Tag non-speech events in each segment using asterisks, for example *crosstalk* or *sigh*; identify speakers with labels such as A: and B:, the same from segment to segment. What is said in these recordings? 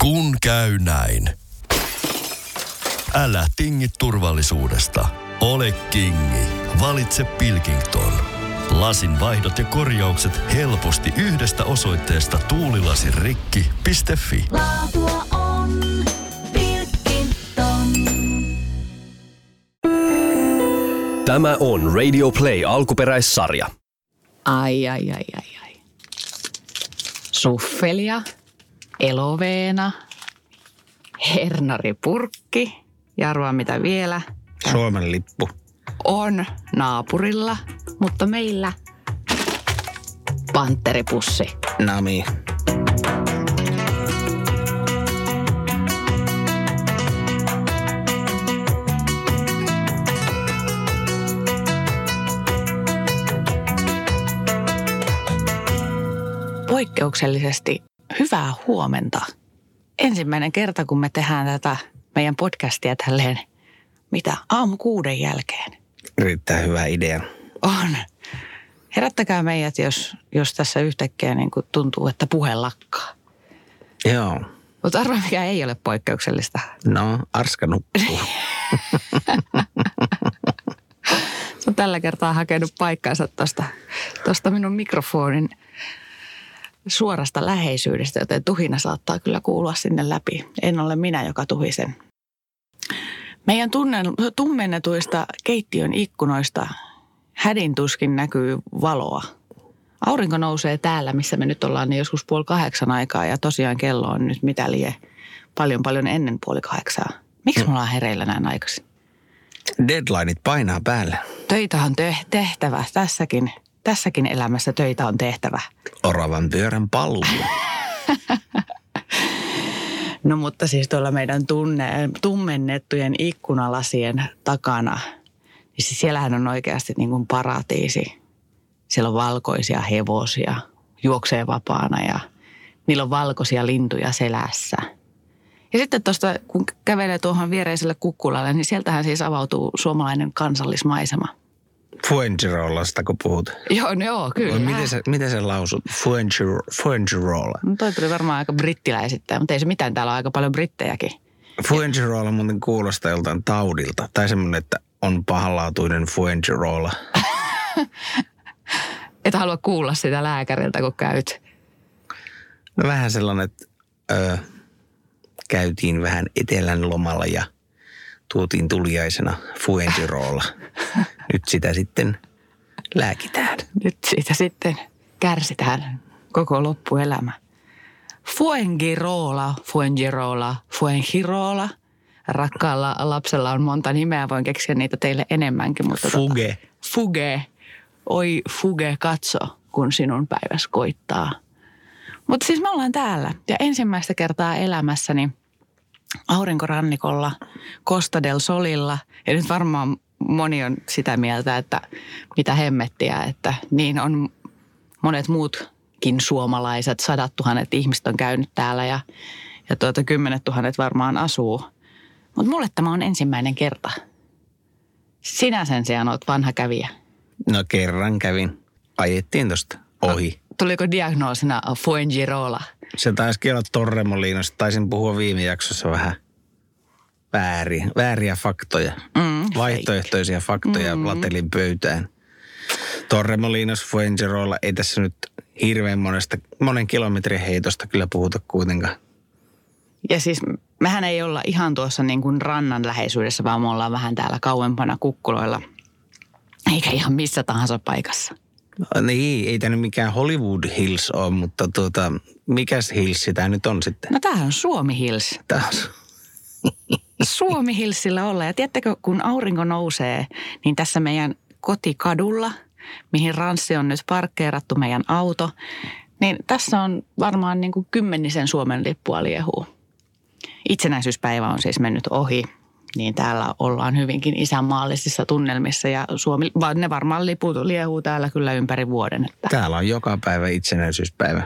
A: Kun käy näin. Älä tingi turvallisuudesta. Ole kingi. Valitse Pilkington. Lasin vaihdot ja korjaukset helposti yhdestä osoitteesta tuulilasirikki.fi.
B: Laatua on Pilkington.
C: Tämä on Radio Play alkuperäissarja.
D: Ai, ai, ai, ai, ai. Suffelia, eloveena, hernaripurkki ja arvaa mitä vielä.
E: Suomen lippu.
D: On naapurilla, mutta meillä panteripussi.
E: Nami.
D: Poikkeuksellisesti hyvää huomenta. Ensimmäinen kerta, kun me tehdään tätä meidän podcastia tälleen, mitä, aamu kuuden jälkeen.
E: Riittää hyvä idea.
D: On. Herättäkää meidät, jos, jos tässä yhtäkkiä niin kuin tuntuu, että puhe lakkaa.
E: Joo.
D: Mutta arvaa, mikä ei ole poikkeuksellista.
E: No, Arska nukkuu. *laughs*
D: Se on tällä kertaa hakenut paikkansa tuosta tosta minun mikrofonin suorasta läheisyydestä, joten tuhina saattaa kyllä kuulua sinne läpi. En ole minä, joka tuhisen. Meidän tunnen, tummennetuista keittiön ikkunoista hädin tuskin näkyy valoa. Aurinko nousee täällä, missä me nyt ollaan, niin joskus puoli kahdeksan aikaa ja tosiaan kello on nyt mitä lie paljon paljon ennen puoli kahdeksaa. Miksi me ollaan hereillä näin aikaisin?
E: Deadlineit painaa päälle.
D: Töitä on te- tehtävä. Tässäkin, tässäkin elämässä töitä on tehtävä.
E: Oravan pyörän paluu. *laughs*
D: No mutta siis tuolla meidän tunne, tummennettujen ikkunalasien takana, niin siis siellähän on oikeasti niin kuin paratiisi. Siellä on valkoisia hevosia, juoksee vapaana ja niillä on valkoisia lintuja selässä. Ja sitten tuosta, kun kävelee tuohon viereiselle kukkulalle, niin sieltähän siis avautuu suomalainen kansallismaisema.
E: Fuengirollasta, kun puhut.
D: Joo, no joo, kyllä.
E: Miten se, miten se lausut? Fuengiro, Fuengirolla.
D: No toi tuli varmaan aika brittiläisittäin, mutta ei se mitään, täällä on aika paljon brittejäkin.
E: Fuengirola muuten kuulostaa joltain taudilta. Tai semmoinen, että on pahanlaatuinen Fuengirola. *laughs*
D: Et halua kuulla sitä lääkäriltä, kun käyt.
E: No vähän sellainen, että ö, käytiin vähän etelän lomalla ja tuotiin tuliaisena Fuengirola. Nyt sitä sitten lääkitään.
D: Nyt siitä sitten kärsitään koko loppuelämä. Fuengirola, Fuengirola, Fuengirola. Rakkaalla lapsella on monta nimeä, voin keksiä niitä teille enemmänkin. Mutta
E: Fuge.
D: Tota, fuge. Oi Fuge, katso, kun sinun päiväs koittaa. Mutta siis me ollaan täällä ja ensimmäistä kertaa elämässäni aurinkorannikolla Costa del Solilla. Ja nyt varmaan moni on sitä mieltä, että mitä hemmettiä, että niin on monet muutkin suomalaiset, sadat tuhannet ihmiset on käynyt täällä ja, ja tuota, kymmenet tuhannet varmaan asuu. Mutta mulle tämä on ensimmäinen kerta. Sinä sen sijaan olet vanha kävijä.
E: No kerran kävin. Ajettiin tosta ohi.
D: Tuliko diagnoosina Fuengirola?
E: Se taisi olla Torremoliinosta. Taisin puhua viime jaksossa vähän vääriä, vääriä faktoja.
D: Mm,
E: Vaihtoehtoisia faktoja mm. latelin pöytään. Torremolinos, Fuengirola, ei tässä nyt hirveän monesta, monen kilometrin heitosta kyllä puhuta kuitenkaan.
D: Ja siis mehän ei olla ihan tuossa niin kuin rannan läheisyydessä, vaan me ollaan vähän täällä kauempana kukkuloilla. Eikä ihan missä tahansa paikassa.
E: No, niin, ei tämä nyt mikään Hollywood Hills ole, mutta tuota, mikäs Hills tämä nyt on sitten?
D: No tämähän on Suomi Hills.
E: Taas. *laughs*
D: Suomi Hillsillä olla. Ja tiedättekö, kun aurinko nousee, niin tässä meidän kotikadulla, mihin Ranssi on nyt parkkeerattu meidän auto, niin tässä on varmaan niin kuin kymmenisen Suomen lippua liehuu. Itsenäisyyspäivä on siis mennyt ohi, niin täällä ollaan hyvinkin isänmaallisissa tunnelmissa ja Suomi, vaan ne varmaan liput liehuu täällä kyllä ympäri vuoden. Että.
E: Täällä on joka päivä itsenäisyyspäivä.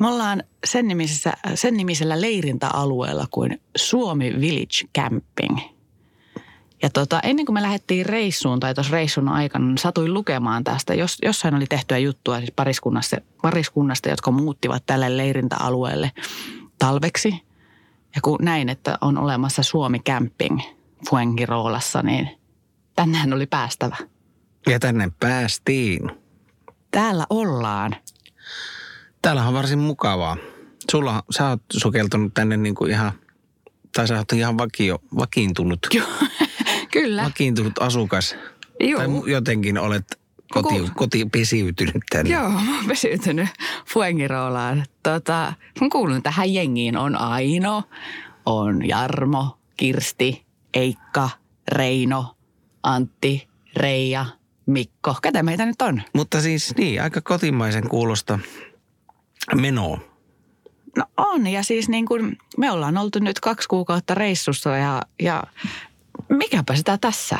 D: Me ollaan sen, nimisessä, sen nimisellä leirintäalueella kuin Suomi Village Camping. Ja tota, ennen kuin me lähdettiin reissuun tai tuossa reissun aikana, niin satuin lukemaan tästä. Jos, jossain oli tehtyä juttua siis pariskunnasta, pariskunnasta, jotka muuttivat tälle leirintäalueelle talveksi Ja kun näin, että on olemassa Suomi Camping Fuengiroolassa, niin tännehän oli päästävä.
E: Ja tänne päästiin.
D: Täällä ollaan.
E: Täällä on varsin mukavaa. Sulla, sä oot sukeltanut tänne niin kuin ihan, tai sä oot ihan vakio, vakiintunut, *laughs*
D: Kyllä.
E: vakiintunut asukas.
D: Joo.
E: Tai jotenkin olet koti,
D: Joku-
E: koti pesiytynyt tänne.
D: Joo, mä oon pesiytynyt Fuengiroolaan. Tota, mä kuulun tähän jengiin. On Aino, on Jarmo, Kirsti, Eikka, Reino, Antti, Reija, Mikko. Ketä meitä nyt on?
E: Mutta siis niin, aika kotimaisen kuulosta menoa.
D: No on, ja siis niin kuin me ollaan oltu nyt kaksi kuukautta reissussa ja, ja mikäpä sitä tässä.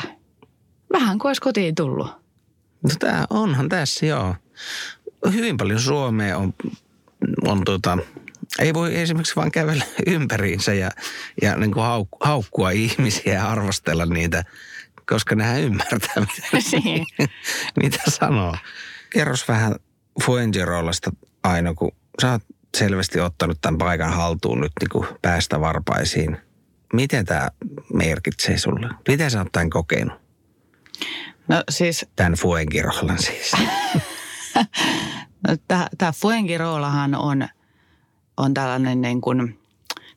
D: Vähän kuin olisi kotiin tullut.
E: No tää onhan tässä joo. Hyvin paljon Suomea on, on tota, ei voi esimerkiksi vaan kävellä *laughs* ympäriinsä ja, ja niin kuin hauk, haukkua ihmisiä ja arvostella niitä, koska nehän ymmärtää, mitä, *laughs*
D: Niin. *laughs*
E: mitä sanoo. Kerros vähän Fuengiroolasta Aino, kun sä oot selvästi ottanut tämän paikan haltuun nyt niin kuin päästä varpaisiin. Miten tämä merkitsee sulle? Miten sä oot tämän kokenut?
D: No siis
E: Tämän Fuengiroolan siis. *laughs*
D: No, Tämä Fuengiroolahan on, on tällainen niin kuin,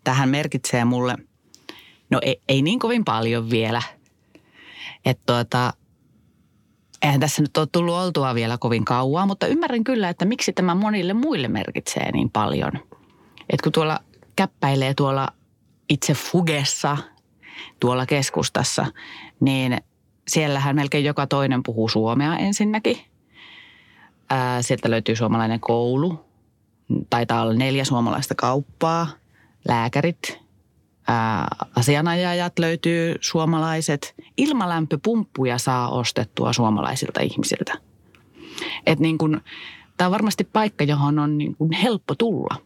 D: tähän merkitsee mulle, no ei, ei niin kovin paljon vielä. Että tuota, eihän tässä nyt ole tullut oltua vielä kovin kauan, mutta ymmärrän kyllä, että miksi tämä monille muille merkitsee niin paljon. Että kun tuolla käppäilee tuolla itse Fugessa, tuolla keskustassa, niin siellähän melkein joka toinen puhuu suomea ensinnäkin. Ää, sieltä löytyy suomalainen koulu. Taitaa olla neljä suomalaista kauppaa. Lääkärit. Ää, asianajajat löytyy suomalaiset. Ilmalämpöpumppuja saa ostettua suomalaisilta ihmisiltä. Et niin kun, tämä on varmasti paikka, johon on niin kun helppo tulla.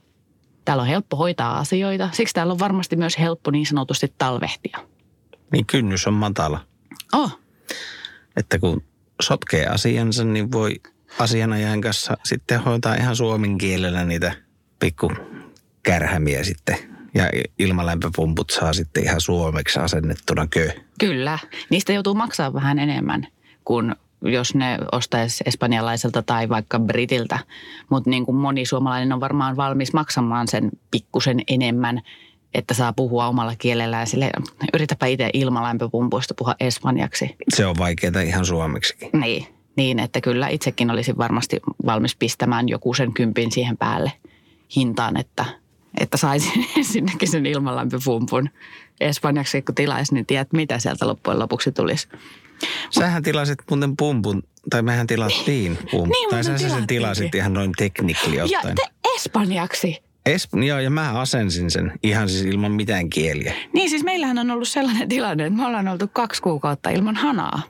D: Täällä on helppo hoitaa asioita. Siksi täällä on varmasti myös helppo niin sanotusti talvehtia.
E: niin kynnys on matala.
D: Oh,
E: Että kun sotkee asiansa, niin voi asianajajan kanssa sitten hoitaa ihan suomen kielellä niitä pikku kärhämiä sitten. Ja ilmalämpöpumput saa sitten ihan suomeksi asennettuna kö.
D: Kyllä. Niistä joutuu maksaa vähän enemmän kuin jos ne ostaisi espanjalaiselta tai vaikka britiltä. Mutta niin kuin moni suomalainen on varmaan valmis maksamaan sen pikkusen enemmän, että saa puhua omalla kielellään. Sille yritäpä itse ilmalämpöpumpuista puhua espanjaksi.
E: Se on vaikeaa ihan suomeksikin.
D: Niin, niin, että kyllä itsekin olisin varmasti valmis pistämään joku sen kympin siihen päälle hintaan, että, että saisin *laughs* sinnekin sen ilmalämpöpumpun espanjaksi, kun tilaisi, niin tiedät, mitä sieltä loppujen lopuksi tulisi.
E: Sähän tilasit muuten pumpun, tai mehän tilattiin pumpun.
D: Niin,
E: tai sä sen tilasit ihan noin teknikli
D: Ja
E: ottaen.
D: te espanjaksi.
E: Joo, ja mä asensin sen ihan siis ilman mitään kieliä.
D: Niin siis meillähän on ollut sellainen tilanne, että me ollaan oltu kaksi kuukautta ilman hanaa.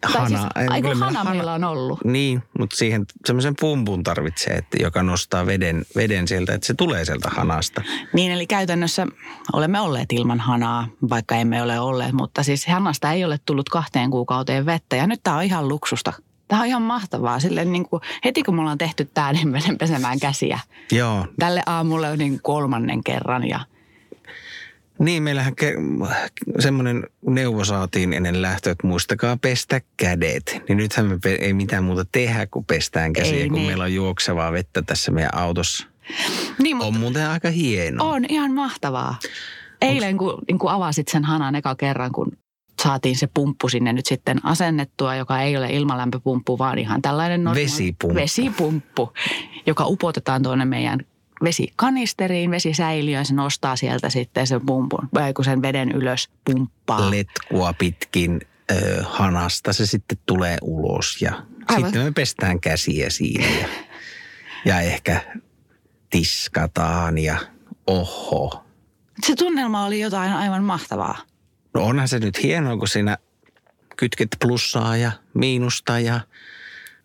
D: Tai siis,
E: ei,
D: ai kun
E: kyllä
D: hana,
E: meillä
D: meillä on ollut.
E: Niin, mutta siihen semmoisen pumpun tarvitsee, että joka nostaa veden, veden sieltä, että se tulee sieltä hanasta.
D: Niin, eli käytännössä olemme olleet ilman hanaa, vaikka emme ole olleet, mutta siis hanasta ei ole tullut kahteen kuukauteen vettä ja nyt tämä on ihan luksusta. Tämä on ihan mahtavaa. Silleen niin kuin, heti kun me ollaan tehty tämä, niin menen pesemään käsiä.
E: Joo,
D: Tälle aamulle on niin kolmannen kerran ja
E: niin meillähän ke- semmoinen neuvo saatiin ennen lähtöä, että muistakaa pestä kädet. Niin nythän me pe- ei mitään muuta tehdä, kuin pestään käsiä,
D: Ei
E: kun
D: niin.
E: meillä on juoksevaa vettä tässä meidän autossa.
D: niin,
E: On muuten aika hieno.
D: on ihan mahtavaa. Eilen kun, niin kun avasit sen hanan eka kerran, kun saatiin se pumppu sinne nyt sitten asennettua, joka ei ole ilmalämpöpumppu, vaan ihan tällainen normaali-
E: Vesipumppu.
D: vesipumppu, joka upotetaan tuonne meidän vesikanisteriin, vesisäiliöön. Se nostaa sieltä sitten sen pumpun, kun sen veden ylös pumppaa.
E: Letkua pitkin ö, hanasta se sitten tulee ulos ja
D: Aivan.
E: sitten me pestään käsiä siinä ja, ja ehkä tiskataan ja oho.
D: Se tunnelma oli jotain aivan mahtavaa.
E: No onhan se nyt hienoa, kun siinä kytket plussaa ja miinusta ja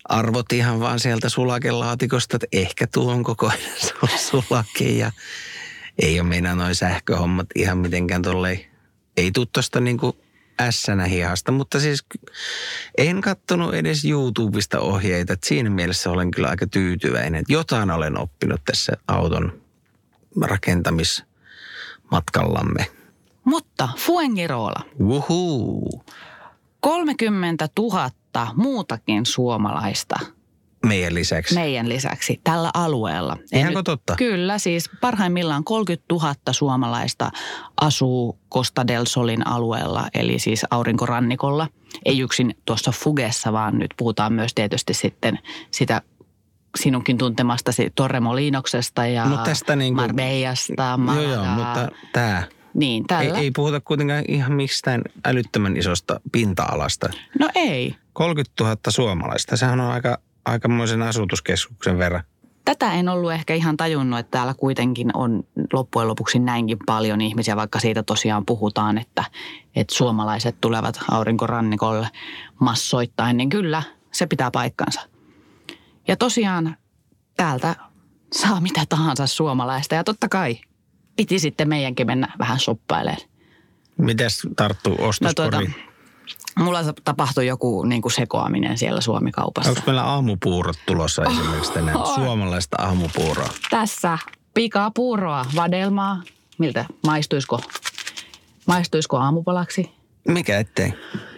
E: arvot ihan vaan sieltä sulakelaatikosta, että ehkä tuon kokoinen *laughs* su- sulake ja ei ole meidän noin sähköhommat ihan mitenkään tolleen, ei tuu tosta niinku ässänä hihasta, mutta siis en kattonut edes YouTubesta ohjeita, että siinä mielessä olen kyllä aika tyytyväinen, jotain olen oppinut tässä auton rakentamis matkallamme.
D: Mutta Fuengirola,
E: Wuhuu.
D: 30 000 muutakin suomalaista
E: Meidän lisäksi.
D: meidän lisäksi tällä alueella.
E: Ihanko totta?
D: Kyllä, siis parhaimmillaan 30 000 suomalaista asuu Costa del Solin alueella, eli siis aurinkorannikolla. Ei yksin tuossa Fugessa, vaan nyt puhutaan myös tietysti sitten sitä sinunkin tuntemastasi Torremolinoksesta ja
E: No tästä niin kuin-
D: Marbellasta,
E: Joo, joo, mutta tämä.
D: Niin,
E: Ei,
D: tällä.
E: ei puhuta kuitenkaan ihan mistään älyttömän isosta pinta-alasta.
D: No ei.
E: 30 000 suomalaista, sehän on aika, aikamoisen asutuskeskuksen verran.
D: Tätä en ollut ehkä ihan tajunnut, että täällä kuitenkin on loppujen lopuksi näinkin paljon ihmisiä, vaikka siitä tosiaan puhutaan, että, että suomalaiset tulevat aurinkorannikolle massoittain, niin kyllä se pitää paikkansa. Ja tosiaan täältä saa mitä tahansa suomalaista ja totta kai piti sitten meidänkin mennä vähän shoppailemaan.
E: Mitäs tarttuu
D: No
E: ostoskoriin?
D: tuota, mulla tapahtui joku niin kuin sekoaminen siellä Suomikaupassa.
E: Onko meillä aamupuurot tulossa esimerkiksi tänään?
D: on.
E: Suomalaista aamupuuroa.
D: Tässä pikapuuroa, vadelmaa. Miltä? Maistuisiko, maistuisiko aamupalaksi?
E: Mikä ettei?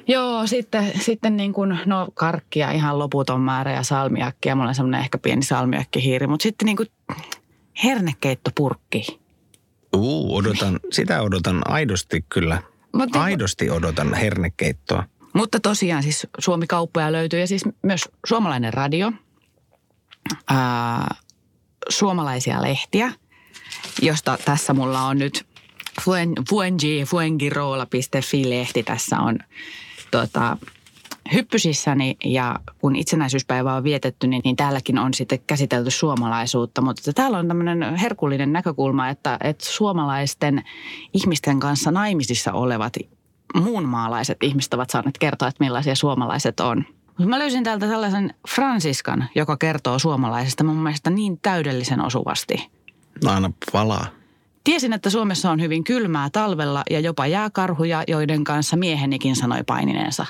D: Joo, sitten, sitten niin kuin, no karkkia ihan loputon määrä ja salmiakkia. Mulla on semmoinen ehkä pieni salmiakkihiiri, mutta sitten niin kuin hernekeittopurkki.
E: Uu, odotan, sitä odotan aidosti kyllä.
D: Mut niin-
E: Aidosti odotan hernekeittoa.
D: Mutta tosiaan siis Suomi-kauppoja löytyy ja siis myös suomalainen radio, ää, suomalaisia lehtiä, josta tässä mulla on nyt Fuen, Fuengi, fuengirola.fi-lehti tässä on tota, hyppysissäni ja kun itsenäisyyspäivä on vietetty, niin, niin täälläkin on sitten käsitelty suomalaisuutta. Mutta täällä on tämmöinen herkullinen näkökulma, että, että suomalaisten ihmisten kanssa naimisissa olevat muunmaalaiset ihmiset ovat saaneet kertoa, että millaisia suomalaiset on. Mä löysin täältä tällaisen Fransiskan, joka kertoo suomalaisesta mun mielestä niin täydellisen osuvasti.
E: Aina palaa.
D: Tiesin, että Suomessa on hyvin kylmää talvella ja jopa jääkarhuja, joiden kanssa miehenikin sanoi painineensa.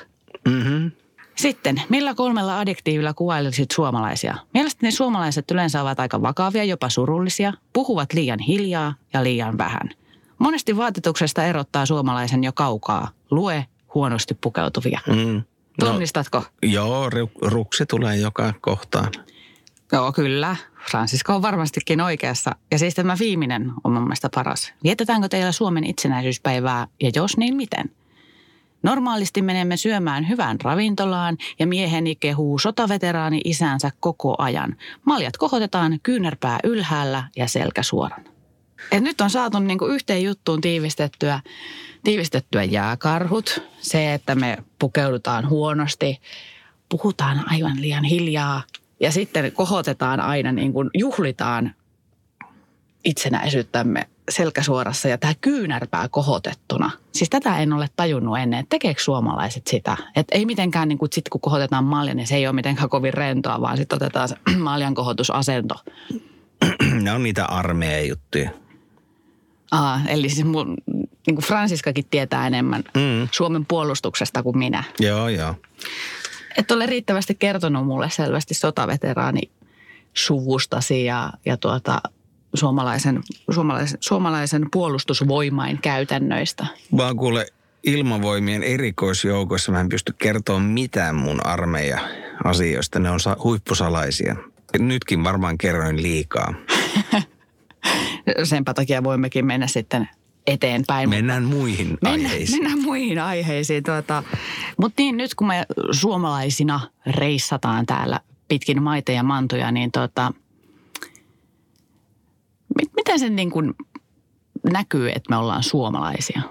E: Mm-hmm.
D: Sitten, millä kolmella adjektiivilla kuvailisit suomalaisia? Mielestäni suomalaiset yleensä ovat aika vakavia, jopa surullisia, puhuvat liian hiljaa ja liian vähän. Monesti vaatetuksesta erottaa suomalaisen jo kaukaa. Lue huonosti pukeutuvia.
E: Mm.
D: Tunnistatko?
E: Joo, ru- ruksi tulee joka kohtaan.
D: Joo, kyllä. Francisco on varmastikin oikeassa. Ja siis tämä viimeinen on mun mielestä paras. Vietetäänkö teillä Suomen itsenäisyyspäivää ja jos niin miten? Normaalisti menemme syömään hyvään ravintolaan ja mieheni kehuu sotaveteraani isänsä koko ajan. Maljat kohotetaan kyynärpää ylhäällä ja selkä suorana. Et nyt on saatu niinku yhteen juttuun tiivistettyä, tiivistettyä jääkarhut. Se, että me pukeudutaan huonosti, puhutaan aivan liian hiljaa ja sitten kohotetaan aina, niin kuin juhlitaan itsenäisyyttämme selkäsuorassa ja tämä kyynärpää kohotettuna. Siis tätä en ole tajunnut ennen, että tekeekö suomalaiset sitä. Että ei mitenkään, niin kuin sit kun kohotetaan malja, niin se ei ole mitenkään kovin rentoa, vaan sitten otetaan se *clears throat* maljan kohotusasento. *clears throat*
E: ne on niitä armeijan juttuja.
D: Aa, eli siis mun, niin kuin Fransiskakin tietää enemmän
E: Mm.
D: Suomen puolustuksesta kuin minä.
E: Joo, joo.
D: Et ole riittävästi kertonut mulle selvästi sotaveteraani suvustasi ja, ja tuota, suomalaisen, suomalaisen, suomalaisen puolustusvoimain käytännöistä.
E: Vaan kuule ilmavoimien erikoisjoukoissa mä en pysty kertoa mitään mun armeija asioista. Ne on sa- huippusalaisia. Nytkin varmaan kerroin liikaa. *laughs*
D: Senpä takia voimmekin mennä sitten eteenpäin.
E: Mennään muihin
D: Mennään,
E: aiheisiin.
D: mennään muihin aiheisiin. Tuota. Mutta niin, nyt kun me suomalaisina reissataan täällä pitkin maita ja mantuja, niin tuota, miten se niin kuin näkyy, että me ollaan suomalaisia?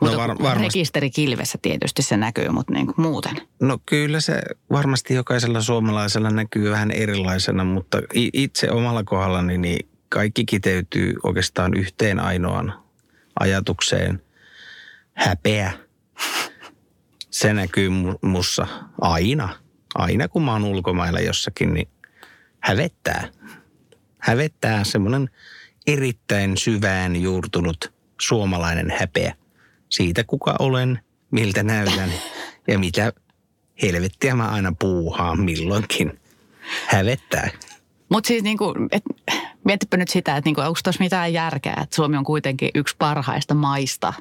D: Mutta
E: var- varmasti.
D: Rekisteri kilvessä tietysti se näkyy, mutta niin kuin muuten.
E: No kyllä se varmasti jokaisella suomalaisella näkyy vähän erilaisena, mutta itse omalla kohdallani niin kaikki kiteytyy oikeastaan yhteen ainoaan ajatukseen. Häpeä. Se näkyy mu- mussa aina. Aina kun mä oon ulkomailla jossakin, niin hävettää. Hävettää semmoinen erittäin syvään juurtunut suomalainen häpeä siitä, kuka olen, miltä näytän ja mitä helvettiä mä aina puuhaan milloinkin. Hävettää.
D: Mutta siis niin kuin, et, Mietipä nyt sitä, että niinku, onko tuossa mitään järkeä, että Suomi on kuitenkin yksi parhaista maista,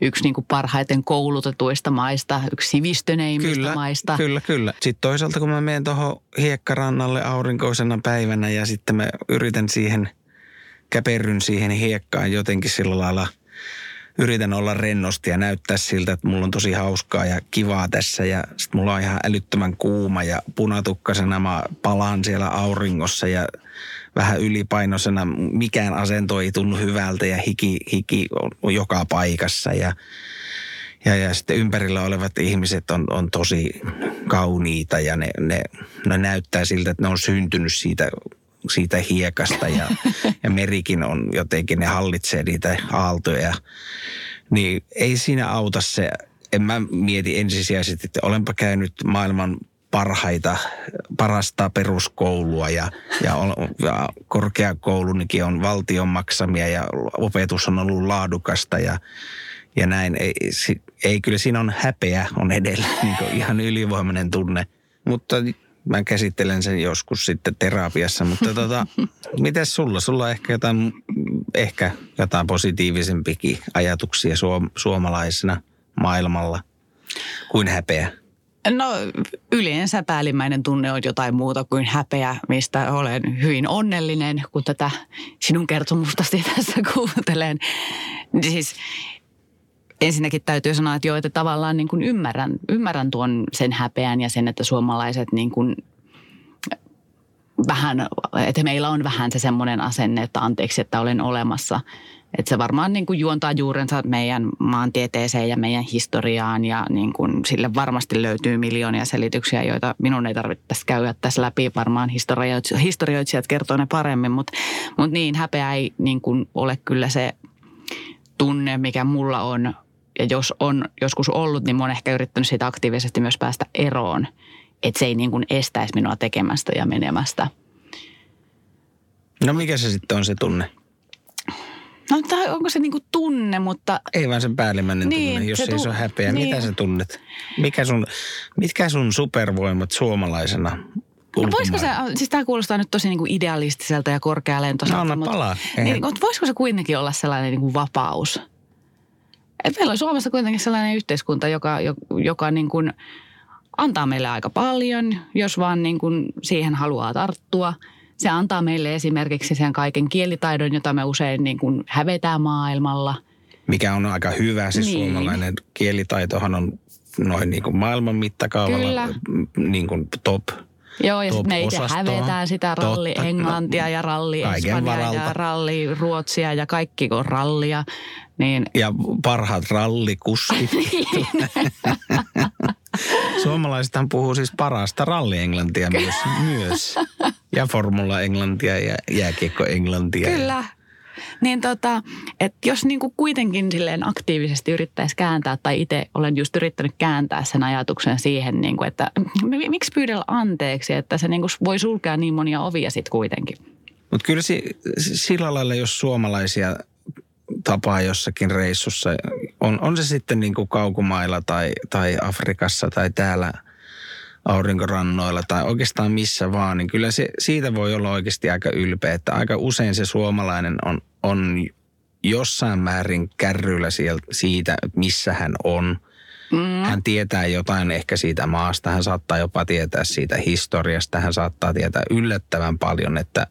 D: yksi niinku parhaiten koulutetuista maista, yksi sivistyneimmistä
E: Kyllä,
D: maista.
E: kyllä, kyllä. Sitten toisaalta kun mä menen tuohon hiekkarannalle aurinkoisena päivänä ja sitten mä yritän siihen, käperryn siihen hiekkaan jotenkin sillä lailla, yritän olla rennosti ja näyttää siltä, että mulla on tosi hauskaa ja kivaa tässä ja sitten mulla on ihan älyttömän kuuma ja punatukkasena mä palaan siellä auringossa ja vähän ylipainoisena. Mikään asento ei tunnu hyvältä ja hiki, hiki on joka paikassa ja ja, ja sitten ympärillä olevat ihmiset on, on tosi kauniita ja ne, ne, ne näyttää siltä, että ne on syntynyt siitä, siitä hiekasta ja, *laughs* ja merikin on jotenkin, ne hallitsee niitä aaltoja. Niin ei siinä auta se, en mä mieti ensisijaisesti, että olenpa käynyt maailman parhaita, parasta peruskoulua ja, ja, ol- ja korkeakoulunikin on valtion maksamia ja opetus on ollut laadukasta ja, ja näin. Ei, ei kyllä siinä on häpeä on edelleen *laughs* niin ihan ylivoimainen tunne. Mutta mä käsittelen sen joskus sitten terapiassa. Mutta tota, *laughs* miten sulla? Sulla on ehkä jotain, ehkä jotain positiivisempikin ajatuksia suom- suomalaisena maailmalla kuin häpeä.
D: No yleensä päällimmäinen tunne on jotain muuta kuin häpeä, mistä olen hyvin onnellinen, kun tätä sinun kertomustasi *laughs* tässä kuuntelen. Siis ensinnäkin täytyy sanoa, että joo, että tavallaan niin kuin ymmärrän, ymmärrän tuon sen häpeän ja sen, että suomalaiset niin kuin vähän, että meillä on vähän se semmoinen asenne, että anteeksi, että olen olemassa. Että se varmaan niin kuin juontaa juurensa meidän maantieteeseen ja meidän historiaan ja niin kuin sille varmasti löytyy miljoonia selityksiä, joita minun ei tarvitse käydä tässä läpi. Varmaan historioitsijat, kertoo ne paremmin, mutta, mutta niin häpeä ei niin kuin ole kyllä se tunne, mikä mulla on. Ja jos on joskus ollut, niin oon ehkä yrittänyt siitä aktiivisesti myös päästä eroon. Että se ei niin kuin estäisi minua tekemästä ja menemästä.
E: No mikä se sitten on se tunne?
D: No tai onko se niin kuin tunne, mutta
E: Ei vaan sen päällimmäinen
D: Niin,
E: tunne, jos
D: se
E: ei
D: tu-
E: se ole häpeä.
D: niin.
E: Mitä sä tunnet? Mikä sun, mitkä sun supervoimat suomalaisena
D: No voisiko se, siis tämä kuulostaa nyt tosi niin kuin idealistiselta ja korkealentoiselta.
E: No anna
D: mutta,
E: palaa. Eihän-
D: Niin, mutta voisiko se kuitenkin olla sellainen niin kuin vapaus? Et meillä on Suomessa kuitenkin sellainen yhteiskunta, joka, jo- joka niin kuin antaa meille aika paljon, jos vaan niin kuin siihen haluaa tarttua. Se antaa meille esimerkiksi sen kaiken kielitaidon, jota me usein niin kuin hävetään maailmalla.
E: Mikä on aika hyvä, siis
D: Niin.
E: suomalainen kielitaitohan on noin niin kuin maailman mittakaavalla
D: Kyllä.
E: niin kuin top.
D: Joo, ja sitten me itse hävetään sitä ralli
E: Totta.
D: Englantia ja ralli Espanjaa ja ralli Ruotsia ja kaikki on rallia. Niin
E: Ja parhaat rallikuskit. *laughs* Suomalaisethan puhuu siis parasta rallienglantia myös, *laughs* myös. Ja formula-englantia ja jääkiekko-englantia.
D: Kyllä. Niin tota, että jos niinku kuitenkin silleen aktiivisesti yrittäisi kääntää, tai itse olen just yrittänyt kääntää sen ajatuksen siihen, niinku, että mi- miksi pyydellä anteeksi, että se niinku voi sulkea niin monia ovia sitten kuitenkin.
E: Mutta kyllä si, sillä lailla, jos suomalaisia tapaa jossakin reissussa, on, on se sitten niin kuin kaukomailla tai, tai Afrikassa tai täällä aurinkorannoilla tai oikeastaan missä vaan, niin kyllä se, siitä voi olla oikeasti aika ylpeä, että aika usein se suomalainen on, on jossain määrin kärryillä sieltä, siitä, missä hän on. Mm. Hän tietää jotain ehkä siitä maasta, hän saattaa jopa tietää siitä historiasta, hän saattaa tietää yllättävän paljon, että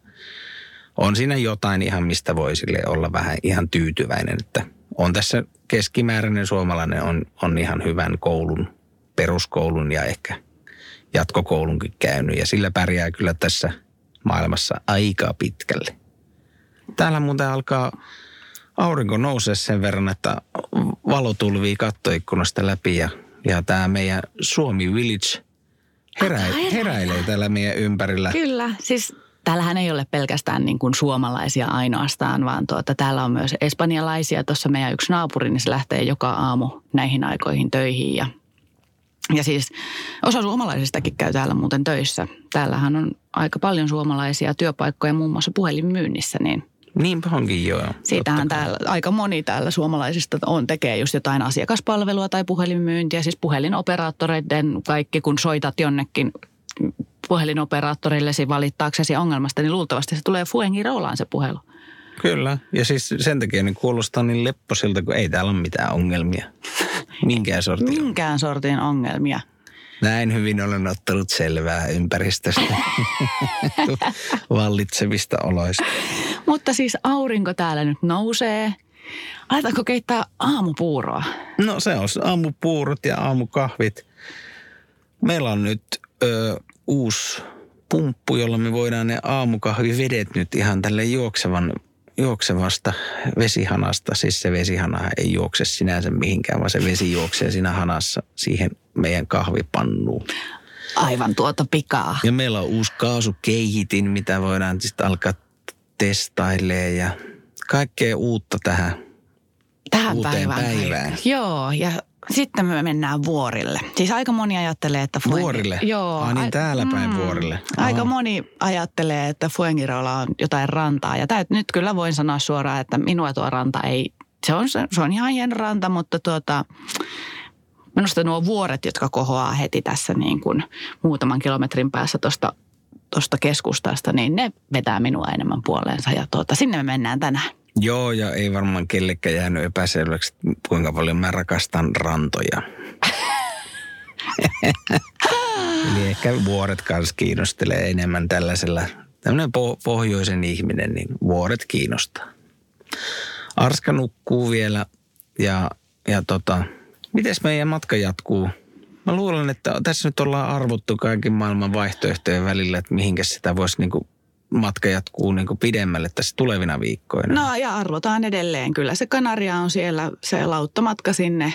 E: on siinä jotain ihan, mistä voi sille olla vähän ihan tyytyväinen, että on tässä keskimääräinen suomalainen on, on ihan hyvän koulun, peruskoulun ja ehkä jatkokoulunkin käynyt ja sillä pärjää kyllä tässä maailmassa aika pitkälle. Täällä muuten alkaa aurinko nousee sen verran, että valo tulvii kattoikkunasta läpi ja, ja tämä meidän Suomi Village herä, heräilee täällä meidän ympärillä.
D: Kyllä, siis täällähän ei ole pelkästään niin kuin suomalaisia ainoastaan, vaan tuota, täällä on myös espanjalaisia. Tuossa meidän yksi naapuri, niin se lähtee joka aamu näihin aikoihin töihin ja ja siis osa suomalaisistakin käy täällä muuten töissä. Täällähän on aika paljon suomalaisia työpaikkoja muun muassa puhelinmyynnissä, niin
E: Niinpä onkin joo.
D: siitähän täällä aika moni täällä suomalaisista on tekee just jotain asiakaspalvelua tai puhelinmyyntiä. Siis puhelinoperaattoreiden kaikki, kun soitat jonnekin puhelinoperaattorillesi valittaaksesi ongelmasta, niin luultavasti se tulee Fuengirolaan se puhelu.
E: Kyllä. Ja siis sen takia niin kuulostaa niin lepposilta, kun ei täällä ole mitään ongelmia. *laughs* Minkään sortin.
D: Minkään sortin ongelmia.
E: Näin hyvin olen ottanut selvää ympäristöstä *laughs* vallitsevista oloista.
D: Mutta siis aurinko täällä nyt nousee. Aletaanko keittää aamupuuroa?
E: No se on aamupuurot ja aamukahvit. Meillä on nyt ö, uusi pumppu, jolla me voidaan ne aamukahvivedet nyt ihan tälle juoksevan, juoksevasta vesihanasta. Siis se vesihana ei juokse sinänsä mihinkään, vaan se vesi juoksee siinä hanassa siihen meidän kahvipannuun.
D: Aivan tuota pikaa.
E: Ja meillä on uusi kaasukeihitin, mitä voidaan sitten alkaa testailemaan ja kaikkea uutta tähän.
D: Tähän
E: uuteen
D: päivään.
E: päivään.
D: Joo, ja sitten me mennään vuorille. Siis aika moni ajattelee, että... Fuengi-
E: Vuorille?
D: Joo.
E: Ai niin, täällä päin vuorille.
D: Aika
E: Aha.
D: moni ajattelee, että Fuengirola on jotain rantaa. Ja täyt, nyt kyllä voin sanoa suoraan, että minua tuo ranta ei... Se on, se on ihan hieno ranta, mutta tuota, minusta nuo vuoret, jotka kohoaa heti tässä niin kuin muutaman kilometrin päässä tuosta tuosta keskustasta, niin ne vetää minua enemmän puoleensa. Ja tuota, sinne me mennään tänään.
E: Joo, ja ei varmaan kellekään jäänyt epäselväksi, kuinka paljon mä rakastan rantoja. *laughs* Eli ehkä vuoret kanssa kiinnostelee enemmän tällaisella, tämmöinen po- pohjoisen ihminen, niin vuoret kiinnostaa. Arska nukkuu vielä ja, ja tota, mites meidän matka jatkuu? Mä luulen, että tässä nyt ollaan arvottu kaiken maailman vaihtoehtojen välillä, että mihinkä sitä voisi niinku matka jatkuu niinku pidemmälle tässä tulevina viikkoina.
D: No ja arvotaan edelleen. Kyllä se Kanaria on siellä se lauttamatka sinne,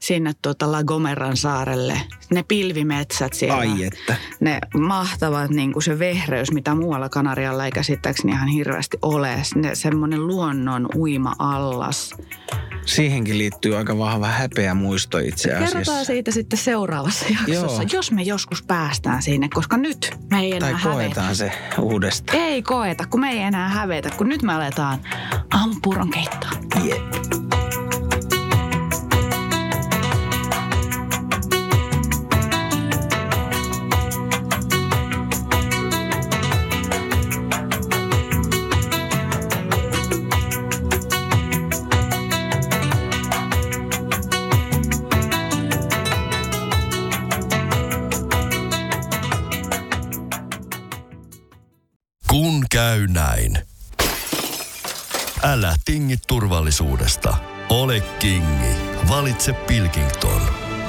D: sinne tuota La Gomeran saarelle. Ne pilvimetsät siellä.
E: Ai että.
D: Ne mahtavat niin kuin se vehreys, mitä muualla Kanarialla ei käsittääkseni ihan hirveästi ole. Ne, semmoinen luonnon uima-allas.
E: Siihenkin liittyy aika vahva häpeä muisto itse asiassa.
D: Kerrotaan siitä sitten seuraavassa jaksossa,
E: Joo.
D: jos me joskus päästään sinne, koska nyt me ei enää
E: Tai
D: hävetä.
E: koetaan se uudestaan.
D: Ei koeta, kun me ei enää hävetä, kun nyt me aletaan aamupuuron keittoa.
E: Jep.
A: Kingi. Valitse Pilkington.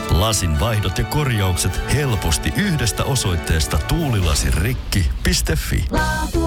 A: Lasin vaihdot ja korjaukset helposti yhdestä osoitteesta tuulilasirikki.fi.
B: Laatua